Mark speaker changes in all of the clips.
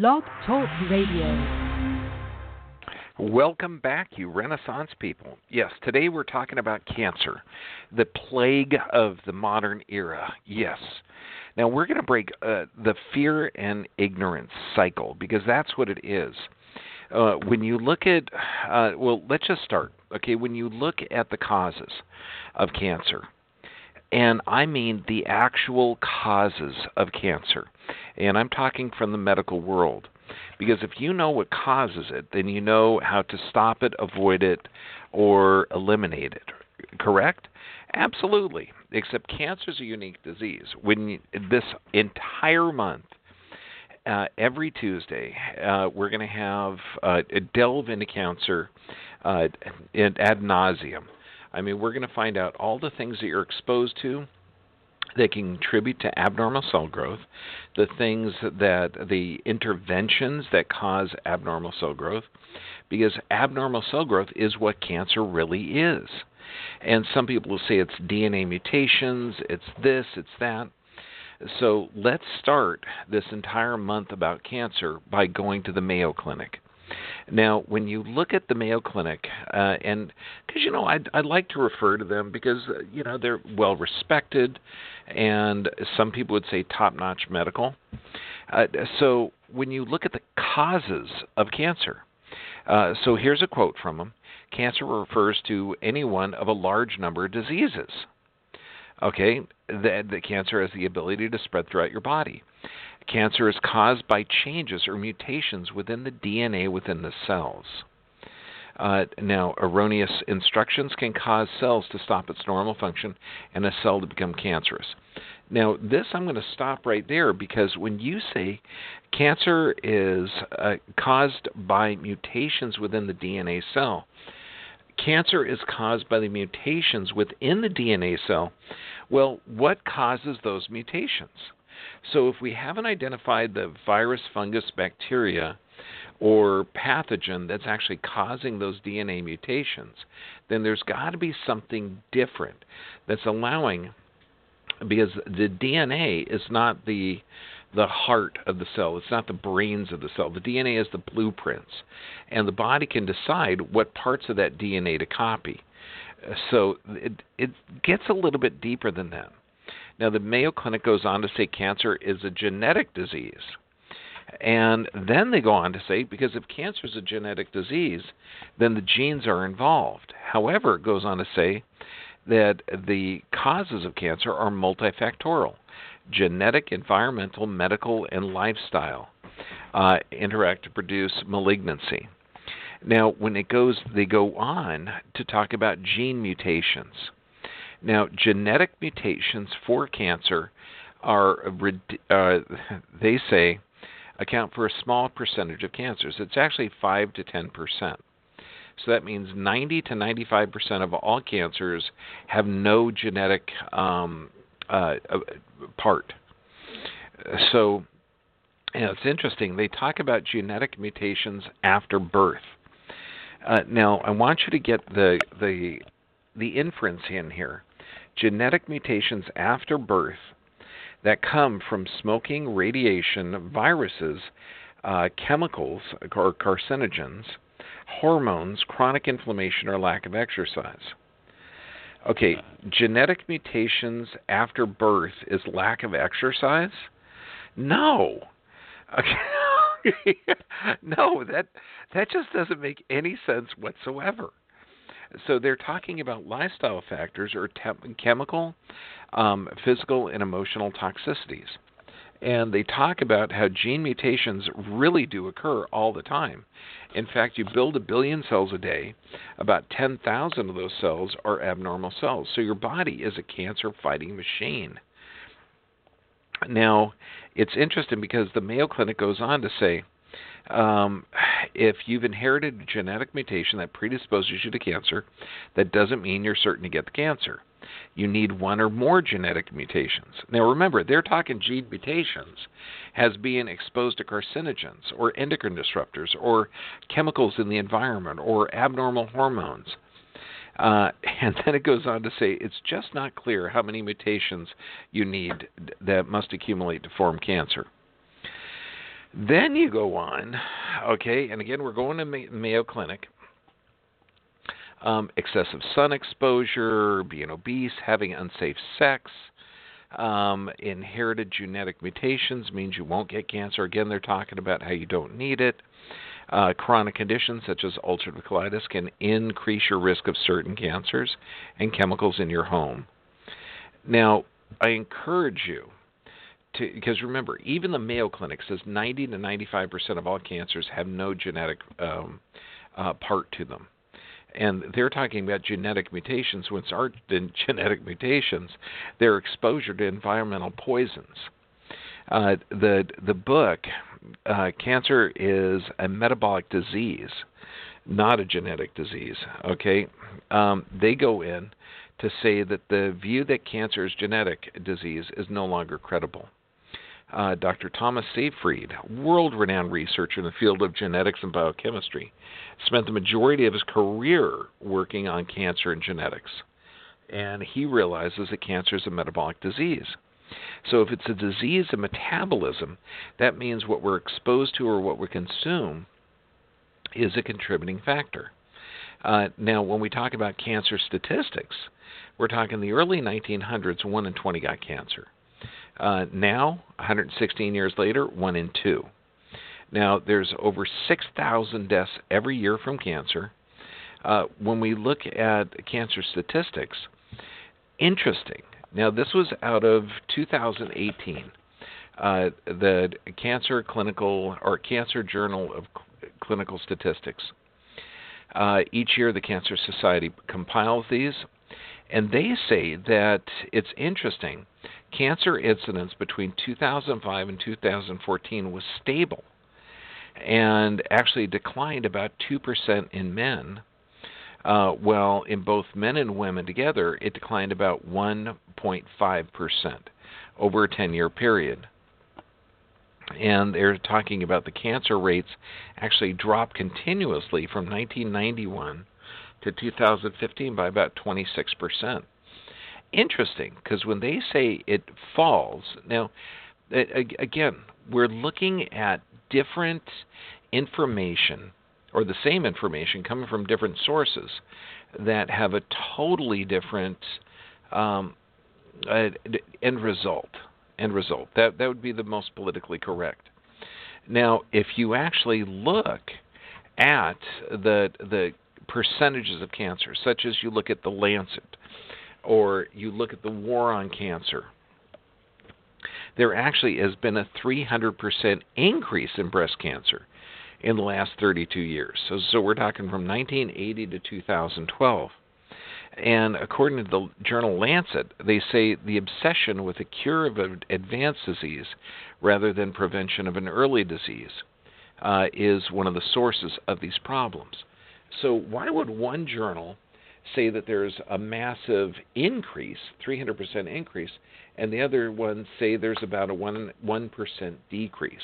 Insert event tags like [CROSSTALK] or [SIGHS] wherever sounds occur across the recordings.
Speaker 1: Blog Talk Radio.
Speaker 2: Welcome back, you Renaissance people. Yes, today we're talking about cancer, the plague of the modern era. Yes. Now we're going to break uh, the fear and ignorance cycle because that's what it is. Uh, when you look at, uh, well, let's just start. Okay, when you look at the causes of cancer, and I mean the actual causes of cancer, and I'm talking from the medical world because if you know what causes it, then you know how to stop it, avoid it, or eliminate it. Correct? Absolutely. Except cancer is a unique disease. When you, this entire month, uh, every Tuesday, uh, we're going to have uh, a delve into cancer uh, ad nauseum. I mean, we're going to find out all the things that you're exposed to that can contribute to abnormal cell growth, the things that the interventions that cause abnormal cell growth, because abnormal cell growth is what cancer really is. And some people will say it's DNA mutations, it's this, it's that. So let's start this entire month about cancer by going to the Mayo Clinic. Now, when you look at the Mayo Clinic, uh, and because you know, I'd, I'd like to refer to them because uh, you know they're well respected, and some people would say top-notch medical. Uh, so when you look at the causes of cancer, uh, so here's a quote from them: "Cancer refers to any one of a large number of diseases." Okay, that the cancer has the ability to spread throughout your body. Cancer is caused by changes or mutations within the DNA within the cells. Uh, now, erroneous instructions can cause cells to stop its normal function and a cell to become cancerous. Now, this I'm going to stop right there because when you say cancer is uh, caused by mutations within the DNA cell, cancer is caused by the mutations within the DNA cell. Well, what causes those mutations? So if we haven't identified the virus, fungus, bacteria, or pathogen that's actually causing those DNA mutations, then there's got to be something different that's allowing because the DNA is not the the heart of the cell. It's not the brains of the cell. The DNA is the blueprints, and the body can decide what parts of that DNA to copy. So it it gets a little bit deeper than that. Now, the Mayo Clinic goes on to say cancer is a genetic disease. And then they go on to say because if cancer is a genetic disease, then the genes are involved. However, it goes on to say that the causes of cancer are multifactorial genetic, environmental, medical, and lifestyle uh, interact to produce malignancy. Now, when it goes, they go on to talk about gene mutations. Now, genetic mutations for cancer are, uh, [LAUGHS] they say, account for a small percentage of cancers. It's actually 5 to 10 percent. So that means 90 to 95 percent of all cancers have no genetic um, uh, uh part. So you know, it's interesting. They talk about genetic mutations after birth. Uh, now, I want you to get the the the inference in here genetic mutations after birth that come from smoking, radiation, viruses, uh, chemicals or carcinogens, hormones, chronic inflammation, or lack of exercise. Okay, genetic mutations after birth is lack of exercise? No. Okay. [LAUGHS] no, that that just doesn't make any sense whatsoever. So they're talking about lifestyle factors or chemical, um, physical, and emotional toxicities. And they talk about how gene mutations really do occur all the time. In fact, you build a billion cells a day, about 10,000 of those cells are abnormal cells. So your body is a cancer fighting machine. Now, it's interesting because the Mayo Clinic goes on to say um, if you've inherited a genetic mutation that predisposes you to cancer, that doesn't mean you're certain to get the cancer. You need one or more genetic mutations. Now remember, they're talking gene mutations as being exposed to carcinogens or endocrine disruptors or chemicals in the environment or abnormal hormones. Uh, [LAUGHS] and then it goes on to say it's just not clear how many mutations you need that must accumulate to form cancer. Then you go on, okay, and again, we're going to Mayo Clinic. Um, excessive sun exposure, being obese, having unsafe sex, um, inherited genetic mutations means you won't get cancer. Again, they're talking about how you don't need it. Uh, chronic conditions such as ulcerative colitis can increase your risk of certain cancers and chemicals in your home. Now, I encourage you because remember, even the Mayo Clinic says 90 to 95 percent of all cancers have no genetic um, uh, part to them and they're talking about genetic mutations. When it's aren't [LAUGHS] genetic mutations, they're exposure to environmental poisons. Uh, the the book, uh, cancer is a metabolic disease, not a genetic disease. Okay, um, they go in to say that the view that cancer is genetic disease is no longer credible uh, Dr. Thomas Seyfried, world renowned researcher in the field of genetics and biochemistry, spent the majority of his career working on cancer and genetics. And he realizes that cancer is a metabolic disease. So, if it's a disease of metabolism, that means what we're exposed to or what we consume is a contributing factor. Uh, now, when we talk about cancer statistics, we're talking the early 1900s, 1 in 20 got cancer. Uh, now, 116 years later, one in two. Now, there's over 6,000 deaths every year from cancer. Uh, when we look at cancer statistics, interesting. Now, this was out of 2018. Uh, the Cancer Clinical or Cancer Journal of Clinical Statistics. Uh, each year, the Cancer Society compiles these, and they say that it's interesting cancer incidence between 2005 and 2014 was stable and actually declined about 2% in men. Uh, well, in both men and women together, it declined about 1.5% over a 10 year period. And they're talking about the cancer rates actually dropped continuously from 1991 to 2015 by about 26% interesting because when they say it falls, now, again, we're looking at different information or the same information coming from different sources that have a totally different um, uh, end result. End result. That that would be the most politically correct. Now, if you actually look at the the percentages of cancer, such as you look at the Lancet, or you look at the war on cancer, there actually has been a 300% increase in breast cancer in the last 32 years. So, so we're talking from 1980 to 2012. And according to the journal Lancet, they say the obsession with a cure of an advanced disease rather than prevention of an early disease uh, is one of the sources of these problems. So, why would one journal say that there's a massive increase, 300% increase, and the other ones say there's about a 1, 1% decrease.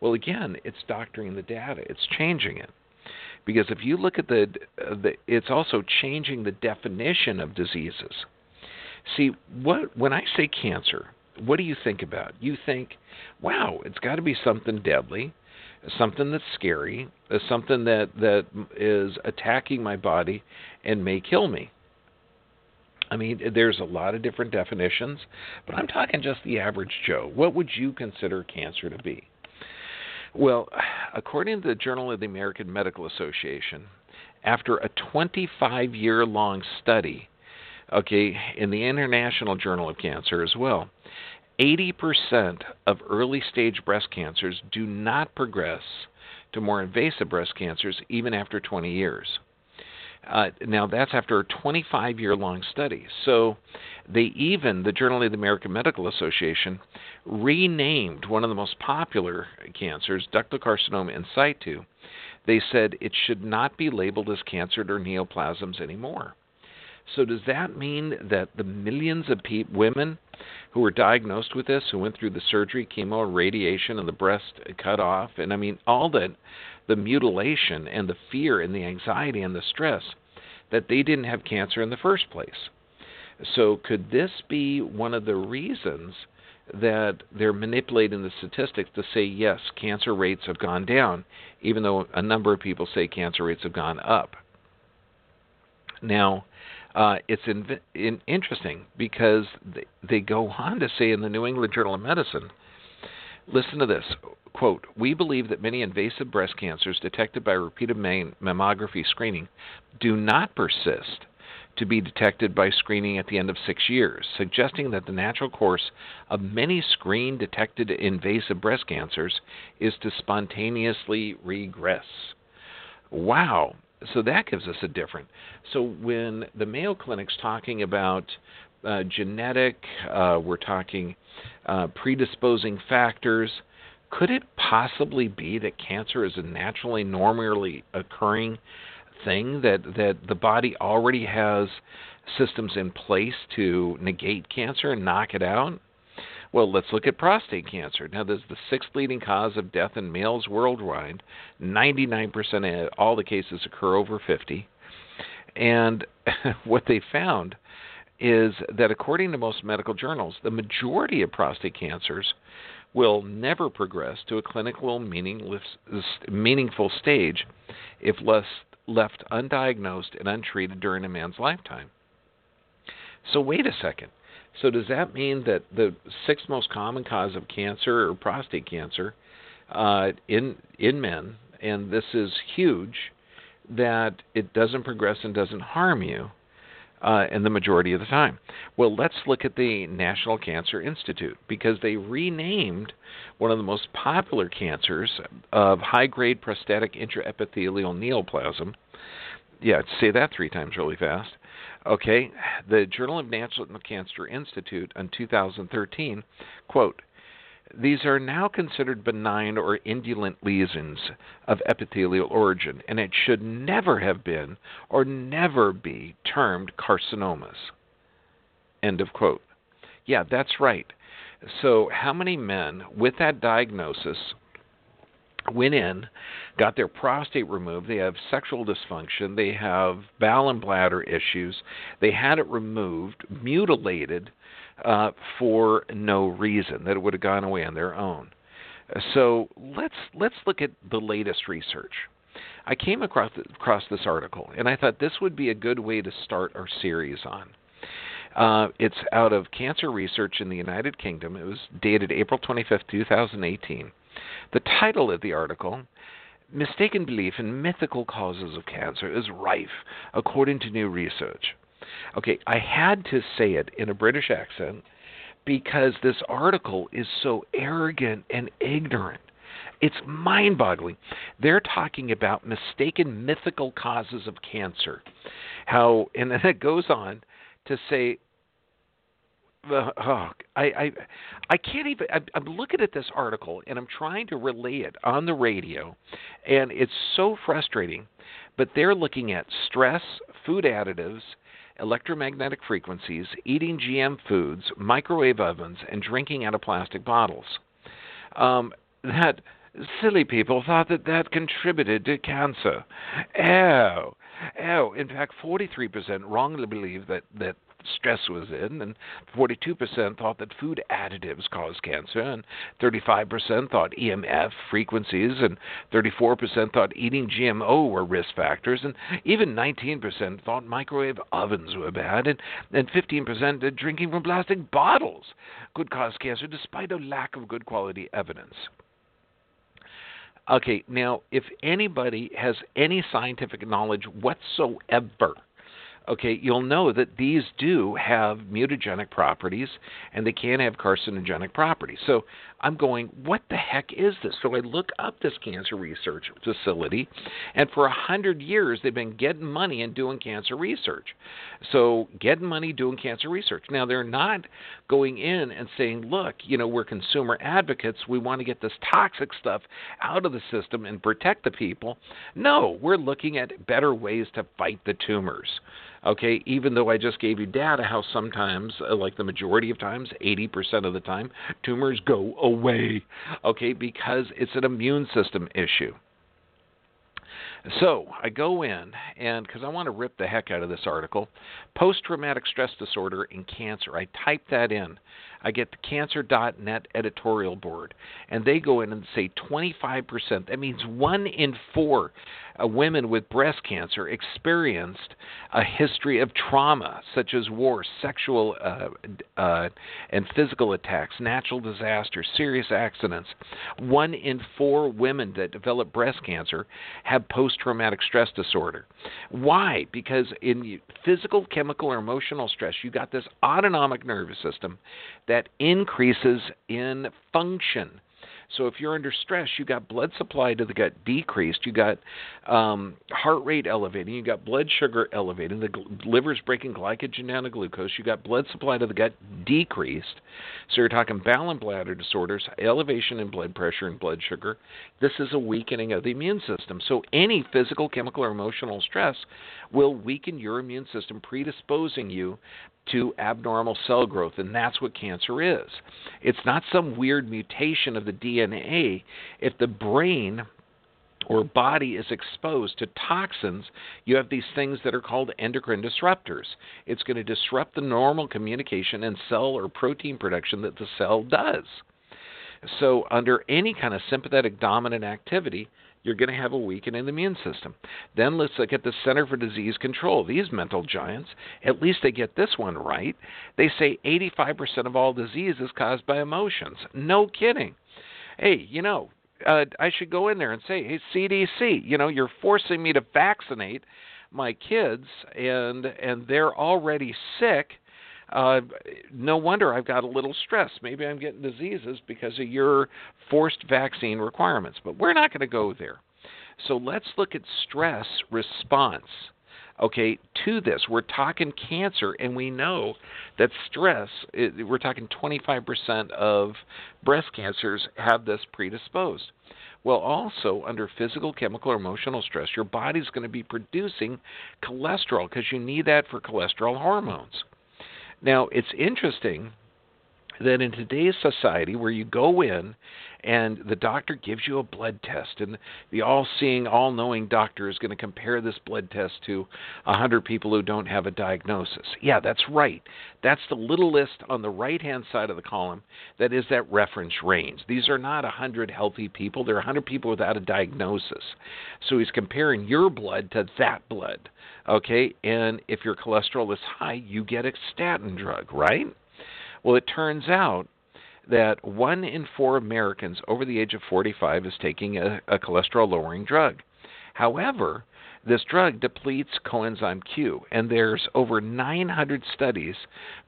Speaker 2: Well, again, it's doctoring the data, it's changing it. Because if you look at the, the it's also changing the definition of diseases. See, what when I say cancer, what do you think about? You think, wow, it's got to be something deadly something that's scary, uh, something that that is attacking my body and may kill me. I mean, there's a lot of different definitions, but I'm talking just the average Joe. What would you consider cancer to be? Well, according to the Journal of the American Medical Association, after a 25 year long study, okay, in the International Journal of Cancer as well, 80% of early stage breast cancers do not progress to more invasive breast cancers even after 20 years. Uh, now, that's after a 25 year long study. So, they even, the Journal of the American Medical Association, renamed one of the most popular cancers, ductal carcinoma in situ. They said it should not be labeled as cancer or neoplasms anymore. So does that mean that the millions of pe- women who were diagnosed with this, who went through the surgery, chemo, radiation, and the breast cut off, and I mean all that, the mutilation and the fear and the anxiety and the stress, that they didn't have cancer in the first place? So could this be one of the reasons that they're manipulating the statistics to say yes, cancer rates have gone down, even though a number of people say cancer rates have gone up. Now, uh, it's in, in, interesting because they, they go on to say in the New England Journal of Medicine, listen to this quote, we believe that many invasive breast cancers detected by repeated mammography screening do not persist to be detected by screening at the end of six years, suggesting that the natural course of many screen detected invasive breast cancers is to spontaneously regress. Wow. So that gives us a different. So when the Mayo Clinic's talking about uh, genetic, uh, we're talking uh, predisposing factors. Could it possibly be that cancer is a naturally, normally occurring thing that that the body already has systems in place to negate cancer and knock it out? Well, let's look at prostate cancer. Now, this is the sixth leading cause of death in males worldwide. 99% of all the cases occur over 50. And [LAUGHS] what they found is that according to most medical journals, the majority of prostate cancers will never progress to a clinical meaningful stage if left undiagnosed and untreated during a man's lifetime. So, wait a second. So, does that mean that the sixth most common cause of cancer or prostate cancer uh, in in men, and this is huge, that it doesn't progress and doesn't harm you? uh, in the majority of the time. Well, let's look at the National Cancer Institute because they renamed one of the most popular cancers of high grade prostatic intraepithelial neoplasm. Yeah, say that three times really fast. Okay, the Journal of National Cancer Institute in 2013, quote, these are now considered benign or indolent lesions of epithelial origin, and it should never have been or never be termed carcinomas. End of quote. Yeah, that's right. So, how many men with that diagnosis went in, got their prostate removed, they have sexual dysfunction, they have bowel and bladder issues, they had it removed, mutilated, uh, for no reason, that it would have gone away on their own. So let's let's look at the latest research. I came across across this article, and I thought this would be a good way to start our series on. Uh, it's out of Cancer Research in the United Kingdom. It was dated April 25, 2018. The title of the article Mistaken belief in mythical causes of cancer is rife, according to new research. Okay, I had to say it in a British accent because this article is so arrogant and ignorant. It's mind boggling. They're talking about mistaken mythical causes of cancer. How, and then it goes on to say, oh, I, I, I can't even. I, I'm looking at this article and I'm trying to relay it on the radio, and it's so frustrating. But they're looking at stress, food additives, electromagnetic frequencies, eating GM foods, microwave ovens, and drinking out of plastic bottles. Um, that silly people thought that that contributed to cancer. Oh, oh. In fact, 43% wrongly believe that that stress was in, and 42% thought that food additives cause cancer, and 35% thought EMF frequencies, and 34% thought eating GMO were risk factors, and even 19% thought microwave ovens were bad, and, and 15% that drinking from plastic bottles could cause cancer despite a lack of good quality evidence. Okay, now if anybody has any scientific knowledge whatsoever okay, you'll know that these do have mutagenic properties and they can have carcinogenic properties. So I'm going, what the heck is this? So I look up this cancer research facility, and for a hundred years they've been getting money and doing cancer research. So getting money doing cancer research. Now they're not going in and saying, look, you know, we're consumer advocates. We want to get this toxic stuff out of the system and protect the people. No, we're looking at better ways to fight the tumors. Okay, even though I just gave you data how sometimes, uh, like the majority of times, 80% of the time, tumors go away. Okay, because it's an immune system issue. So I go in, and because I want to rip the heck out of this article, post traumatic stress disorder in cancer. I type that in. I get the cancer.net editorial board, and they go in and say 25%. That means one in four uh, women with breast cancer experienced a history of trauma, such as war, sexual uh, uh, and physical attacks, natural disasters, serious accidents. One in four women that develop breast cancer have post traumatic stress disorder. Why? Because in physical, chemical, or emotional stress, you got this autonomic nervous system that increases in function. So if you're under stress, you got blood supply to the gut decreased, you got um, heart rate elevating, you got blood sugar elevating, the gl- liver's breaking glycogen down to glucose, you got blood supply to the gut decreased. So you're talking bowel and bladder disorders, elevation in blood pressure and blood sugar. This is a weakening of the immune system. So any physical, chemical, or emotional stress will weaken your immune system, predisposing you to abnormal cell growth, and that's what cancer is. It's not some weird mutation of the DNA. If the brain or body is exposed to toxins, you have these things that are called endocrine disruptors. It's going to disrupt the normal communication and cell or protein production that the cell does. So, under any kind of sympathetic dominant activity, you're going to have a weakened immune system. Then let's look at the Center for Disease Control. These mental giants, at least they get this one right. They say 85% of all disease is caused by emotions. No kidding. Hey, you know, uh, I should go in there and say, hey, CDC, you know, you're forcing me to vaccinate my kids, and and they're already sick uh, no wonder I've got a little stress. Maybe I'm getting diseases because of your forced vaccine requirements. But we're not going to go there. So let's look at stress response. Okay, to this, we're talking cancer, and we know that stress, we're talking 25% of breast cancers have this predisposed. Well, also under physical, chemical, or emotional stress, your body's going to be producing cholesterol because you need that for cholesterol hormones. Now, it's interesting that in today's society where you go in and the doctor gives you a blood test and the all-seeing all-knowing doctor is going to compare this blood test to a 100 people who don't have a diagnosis. Yeah that's right. That's the little list on the right-hand side of the column that is that reference range. These are not a 100 healthy people. They're a 100 people without a diagnosis. So he's comparing your blood to that blood okay? And if your cholesterol is high you get a statin drug right well, it turns out that one in four Americans over the age of 45 is taking a, a cholesterol lowering drug. However, this drug depletes coenzyme Q, and there's over 900 studies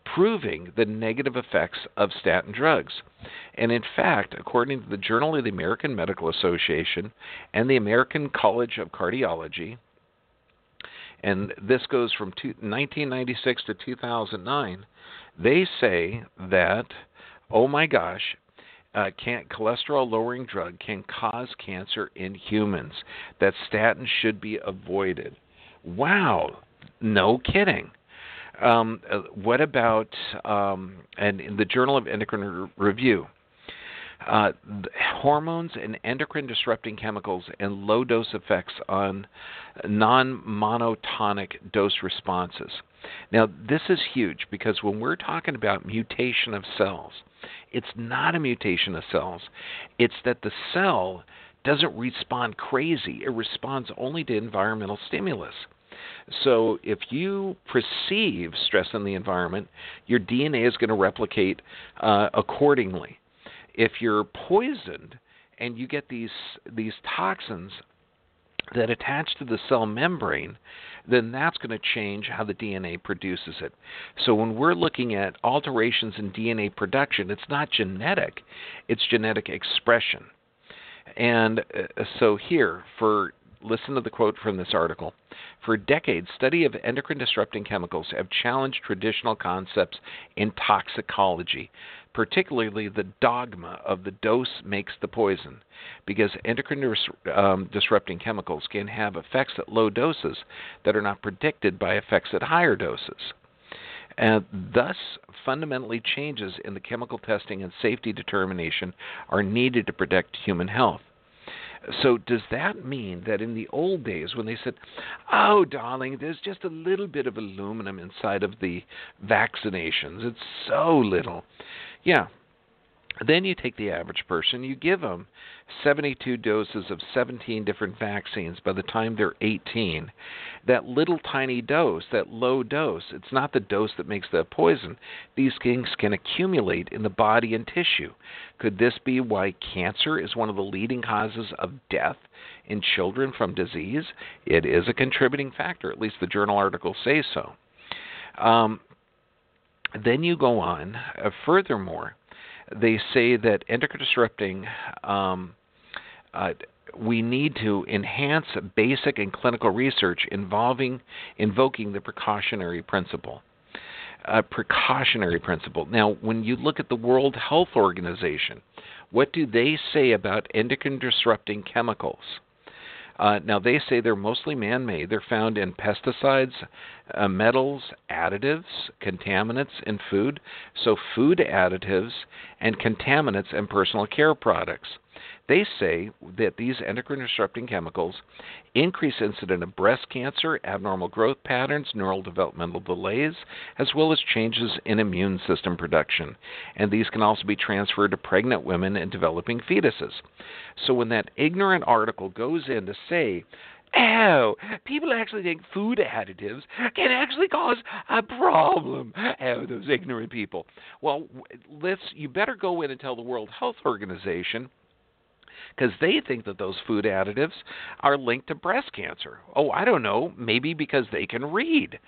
Speaker 2: proving the negative effects of statin drugs. And in fact, according to the Journal of the American Medical Association and the American College of Cardiology, and this goes from 1996 to 2009, they say that, oh my gosh, uh, can, cholesterol lowering drug can cause cancer in humans, that statins should be avoided. Wow, no kidding. Um, uh, what about, um, and in the Journal of Endocrine Review, uh, hormones and endocrine disrupting chemicals and low dose effects on non monotonic dose responses. Now, this is huge because when we're talking about mutation of cells, it's not a mutation of cells, it's that the cell doesn't respond crazy, it responds only to environmental stimulus. So if you perceive stress in the environment, your DNA is going to replicate uh, accordingly if you're poisoned and you get these these toxins that attach to the cell membrane, then that's going to change how the DNA produces it. So when we're looking at alterations in DNA production, it's not genetic, it's genetic expression. And uh, so here, for listen to the quote from this article. For decades, study of endocrine disrupting chemicals have challenged traditional concepts in toxicology, particularly the dogma of the dose makes the poison, because endocrine um, disrupting chemicals can have effects at low doses that are not predicted by effects at higher doses. And thus, fundamentally changes in the chemical testing and safety determination are needed to protect human health. So, does that mean that in the old days when they said, oh, darling, there's just a little bit of aluminum inside of the vaccinations, it's so little, Yeah. Then you take the average person, you give them 72 doses of 17 different vaccines by the time they're 18. That little tiny dose, that low dose, it's not the dose that makes the poison. These things can accumulate in the body and tissue. Could this be why cancer is one of the leading causes of death in children from disease? It is a contributing factor, at least the journal articles say so. Um, then you go on, uh, furthermore, they say that endocrine disrupting um, uh, we need to enhance basic and clinical research involving invoking the precautionary principle. A precautionary principle. Now, when you look at the World Health Organization, what do they say about endocrine disrupting chemicals? Uh, now, they say they're mostly man made. They're found in pesticides, uh, metals, additives, contaminants in food, so food additives and contaminants in personal care products. They say that these endocrine disrupting chemicals increase incidence of breast cancer, abnormal growth patterns, neural developmental delays, as well as changes in immune system production. And these can also be transferred to pregnant women and developing fetuses. So when that ignorant article goes in to say, Oh, people actually think food additives can actually cause a problem. Oh, those ignorant people. Well, let's. You better go in and tell the World Health Organization because they think that those food additives are linked to breast cancer. Oh, I don't know, maybe because they can read.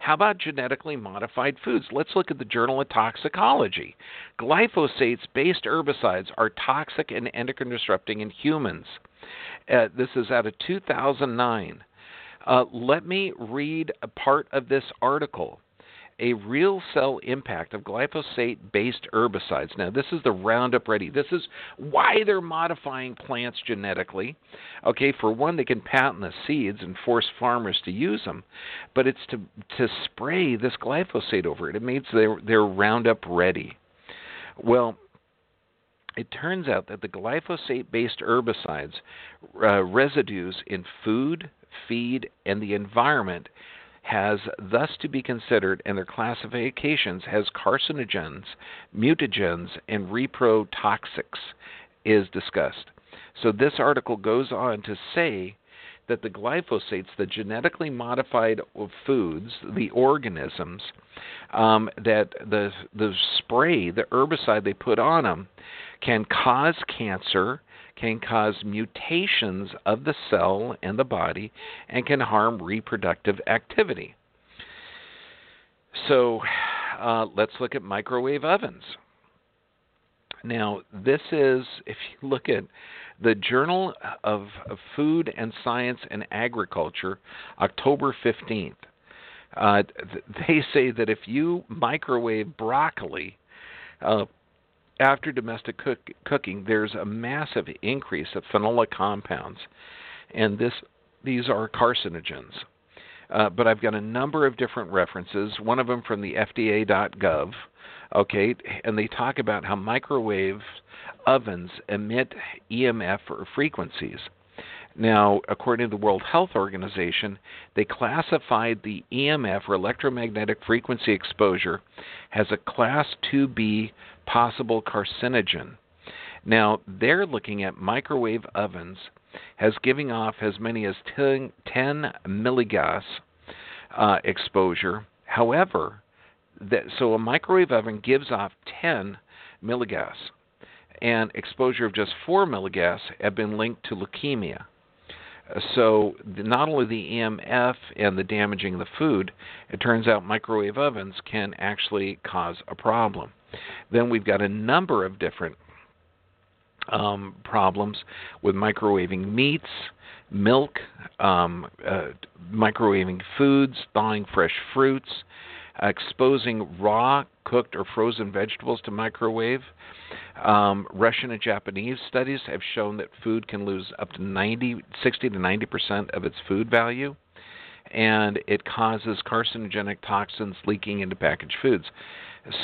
Speaker 2: How about genetically modified foods? Let's look at the Journal of Toxicology. Glyphosate based herbicides are toxic and endocrine disrupting in humans. Uh, this is out of 2009. Uh, let me read a part of this article a real cell impact of glyphosate based herbicides. Now, this is the Roundup Ready. This is why they're modifying plants genetically. Okay, for one, they can patent the seeds and force farmers to use them, but it's to, to spray this glyphosate over it. It makes they're Roundup Ready. Well, it turns out that the glyphosate based herbicides, uh, residues in food, feed, and the environment has thus to be considered in their classifications as carcinogens, mutagens, and reprotoxics is discussed. So this article goes on to say that the glyphosates, the genetically modified foods, the organisms, um, that the the spray, the herbicide they put on them, can cause cancer, can cause mutations of the cell and the body and can harm reproductive activity. So uh, let's look at microwave ovens. Now, this is, if you look at the Journal of Food and Science and Agriculture, October 15th, uh, they say that if you microwave broccoli, uh, after domestic cook, cooking, there's a massive increase of phenolic compounds, and this these are carcinogens. Uh, but I've got a number of different references. One of them from the FDA.gov, okay, and they talk about how microwave ovens emit EMF or frequencies. Now, according to the World Health Organization, they classified the EMF or electromagnetic frequency exposure as a class 2B possible carcinogen. Now, they're looking at microwave ovens as giving off as many as 10, 10 milligauss uh, exposure. However, that, so a microwave oven gives off 10 milligauss, and exposure of just 4 milligauss have been linked to leukemia. So not only the EMF and the damaging of the food, it turns out microwave ovens can actually cause a problem. Then we've got a number of different um, problems with microwaving meats, milk, um, uh, microwaving foods, thawing fresh fruits, exposing raw, cooked, or frozen vegetables to microwave. Um, Russian and Japanese studies have shown that food can lose up to 90, 60 to 90 percent of its food value, and it causes carcinogenic toxins leaking into packaged foods.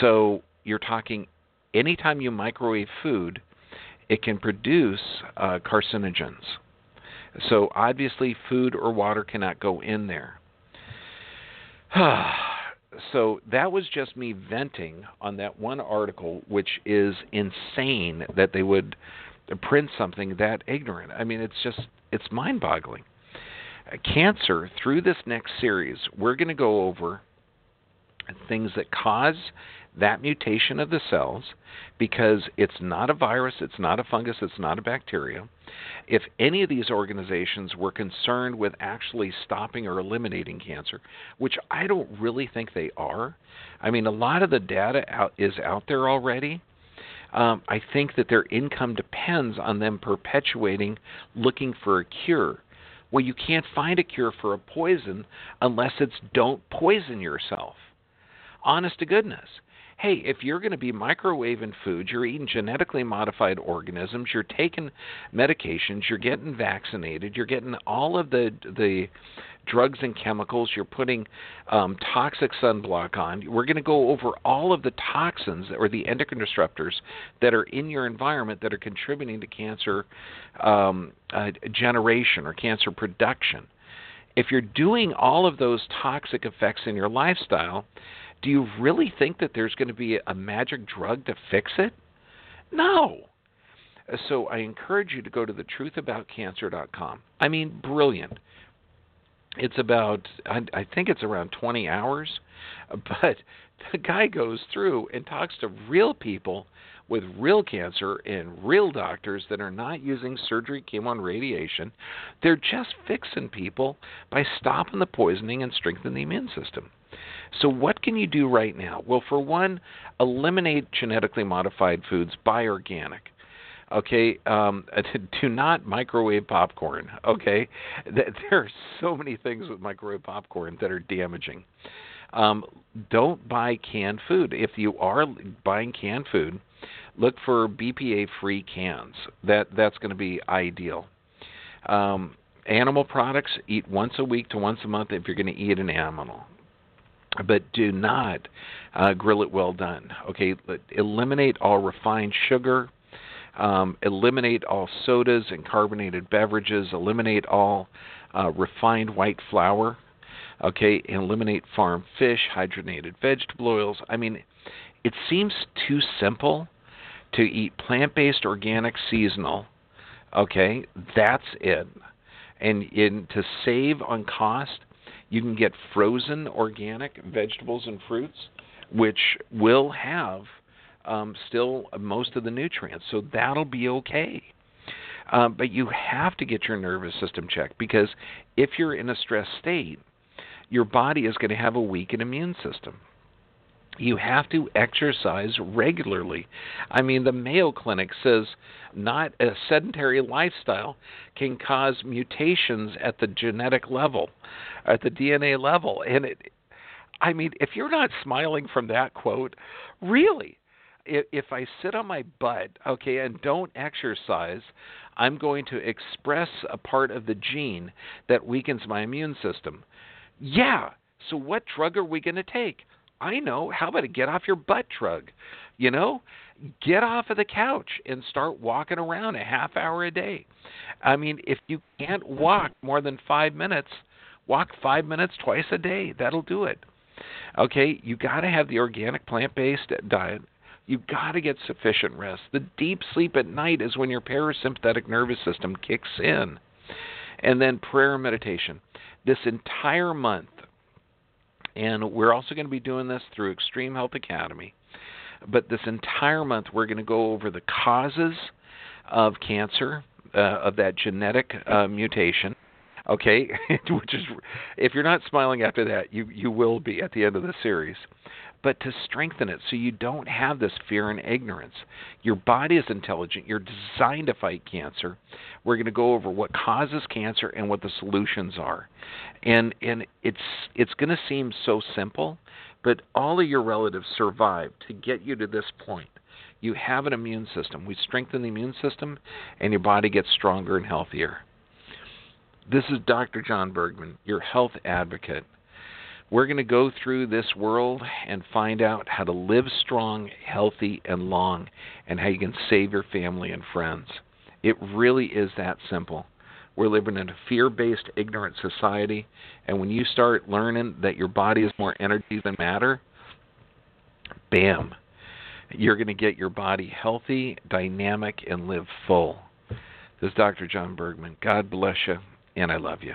Speaker 2: So you're talking anytime you microwave food, it can produce uh, carcinogens. So obviously, food or water cannot go in there. [SIGHS] [SIGHS] so that was just me venting on that one article, which is insane that they would print something that ignorant. I mean, it's just it's mind-boggling. Cancer through this next series, we're going to go over things that cause that mutation of the cells because it's not a virus, it's not a fungus, it's not a bacteria. If any of these organizations were concerned with actually stopping or eliminating cancer, which I don't really think they are, I mean, a lot of the data out, is out there already. Um, I think that their income depends on them perpetuating looking for a cure. Well, you can't find a cure for a poison unless it's don't poison yourself. Honest to goodness hey, if you're going to be microwaving foods, you're eating genetically modified organisms, you're taking medications, you're getting vaccinated, you're getting all of the the drugs and chemicals, you're putting um, toxic sunblock on. We're going to go over all of the toxins or the endocrine disruptors that are in your environment that are contributing to cancer um, uh, generation or cancer production. If you're doing all of those toxic effects in your lifestyle, do you really think that there's going to be a magic drug to fix it? No. So I encourage you to go to the thetruthaboutcancer.com. I mean, brilliant. It's about, I, I think it's around 20 hours, but the guy goes through and talks to real people with real cancer and real doctors that are not using surgery, chemo, and radiation. They're just fixing people by stopping the poisoning and strengthening the immune system. So, what can you do right now? Well, for one, eliminate genetically modified foods, buy organic. Okay, um, [LAUGHS] do not microwave popcorn. Okay, [LAUGHS] there are so many things with microwave popcorn that are damaging. Um, don't buy canned food. If you are buying canned food, look for BPA-free cans. That that's going to be ideal. Um, animal products, eat once a week to once a month if you're going to eat an animal but do not uh, grill it well done. Okay, eliminate all refined sugar, um, eliminate all sodas and carbonated beverages, eliminate all uh, refined white flour. Okay, eliminate farm fish, hydrogenated vegetable oils. I mean, it seems too simple to eat plant-based, organic, seasonal. Okay, that's it. And in to save on cost, you can get frozen organic vegetables and fruits, which will have um, still most of the nutrients. So that'll be okay. Um, but you have to get your nervous system checked because if you're in a stress state, your body is going to have a weakened immune system you have to exercise regularly. I mean, the Mayo Clinic says not a sedentary lifestyle can cause mutations at the genetic level, at the DNA level. And it, I mean, if you're not smiling from that quote, really, if I sit on my butt, okay, and don't exercise, I'm going to express a part of the gene that weakens my immune system. Yeah. So what drug are we going to take? I know. How about a get off your butt drug? You know, get off of the couch and start walking around a half hour a day. I mean, if you can't walk more than five minutes, walk five minutes twice a day. That'll do it. Okay, you got to have the organic plant based diet. You got to get sufficient rest. The deep sleep at night is when your parasympathetic nervous system kicks in. And then prayer and meditation. This entire month, and we're also going to be doing this through Extreme Health Academy. But this entire month, we're going to go over the causes of cancer, uh, of that genetic uh, mutation. Okay, [LAUGHS] which is if you're not smiling after that, you you will be at the end of the series but to strengthen it so you don't have this fear and ignorance. Your body is intelligent. You're designed to fight cancer. We're going to go over what causes cancer and what the solutions are. And and it's it's going to seem so simple, but all of your relatives survived to get you to this point. You have an immune system. We strengthen the immune system and your body gets stronger and healthier. This is Dr. John Bergman, your health advocate. We're going to go through this world and find out how to live strong, healthy, and long, and how you can save your family and friends. It really is that simple. We're living in a fear based, ignorant society. And when you start learning that your body is more energy than matter, bam, you're going to get your body healthy, dynamic, and live full. This is Dr. John Bergman. God bless you, and I love you.